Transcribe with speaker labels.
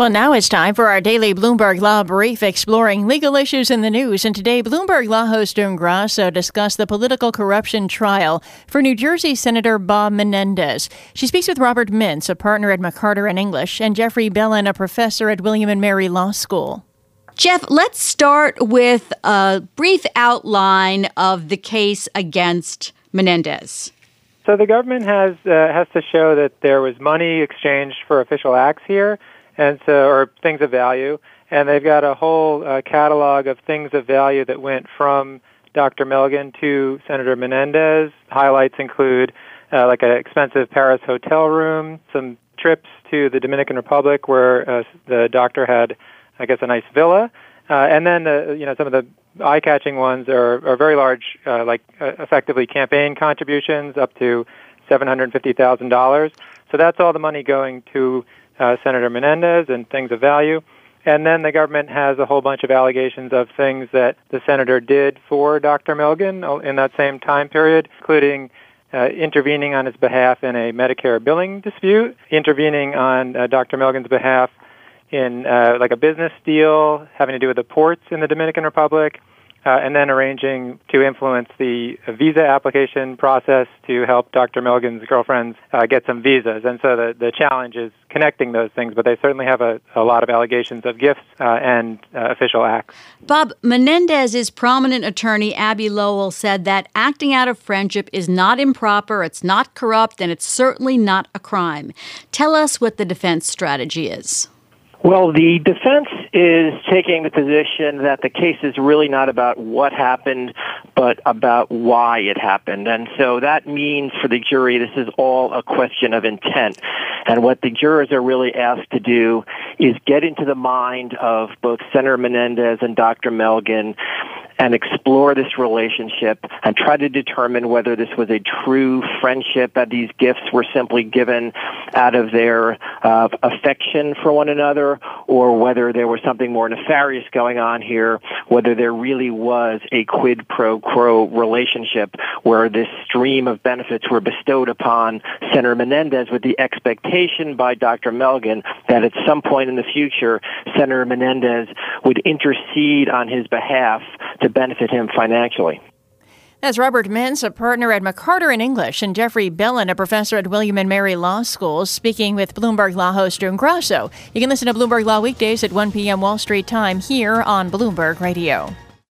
Speaker 1: Well, now it's time for our daily Bloomberg Law Brief exploring legal issues in the news. And today, Bloomberg Law host June Grasso discussed the political corruption trial for New Jersey Senator Bob Menendez. She speaks with Robert Mintz, a partner at McCarter and English, and Jeffrey Bellin, a professor at William and Mary Law School.
Speaker 2: Jeff, let's start with a brief outline of the case against Menendez.
Speaker 3: So the government has uh, has to show that there was money exchanged for official acts here and so or things of value, and they've got a whole uh, catalog of things of value that went from Dr. Melgen to Senator Menendez. Highlights include uh, like an expensive Paris hotel room, some trips to the Dominican Republic where uh, the doctor had, I guess, a nice villa, uh, and then the you know some of the eye-catching ones are, are very large, uh, like uh, effectively campaign contributions up to seven hundred fifty thousand dollars. So that's all the money going to uh, Senator Menendez and things of value. And then the government has a whole bunch of allegations of things that the senator did for Dr. Melgen in that same time period, including uh, intervening on his behalf in a Medicare billing dispute, intervening on uh, Dr. Melgen's behalf in uh, like a business deal having to do with the ports in the Dominican Republic, uh, and then arranging to influence the visa application process to help Dr. Melgen's girlfriends uh, get some visas. And so the, the challenge is connecting those things, but they certainly have a, a lot of allegations of gifts uh, and uh, official acts.
Speaker 2: Bob, Menendez's prominent attorney, Abbe Lowell, said that acting out of friendship is not improper, it's not corrupt, and it's certainly not a crime. Tell us what the defense strategy is.
Speaker 4: Well, the defense is taking the position that the case is really not about what happened, but about why it happened. And so that means for the jury, this is all a question of intent. And what the jurors are really asked to do is get into the mind of both Senator Menendez and Dr. Melgen and explore this relationship and try to determine whether this was a true friendship, that these gifts were simply given out of their uh, affection for one another, or whether there was something more nefarious going on here, whether there really was a quid pro quo relationship where this stream of benefits were bestowed upon Senator Menendez with the expectation by Dr. Melgen that at some point in the future, Senator Menendez would intercede on his behalf to benefit him financially.
Speaker 1: That's Robert Mintz, a partner at McCarter and English, and Jeffrey Bellin, a professor at William and Mary Law School, speaking with Bloomberg Law host June Grasso. You can listen to Bloomberg Law weekdays at 1 p.m. Wall Street time here on Bloomberg Radio.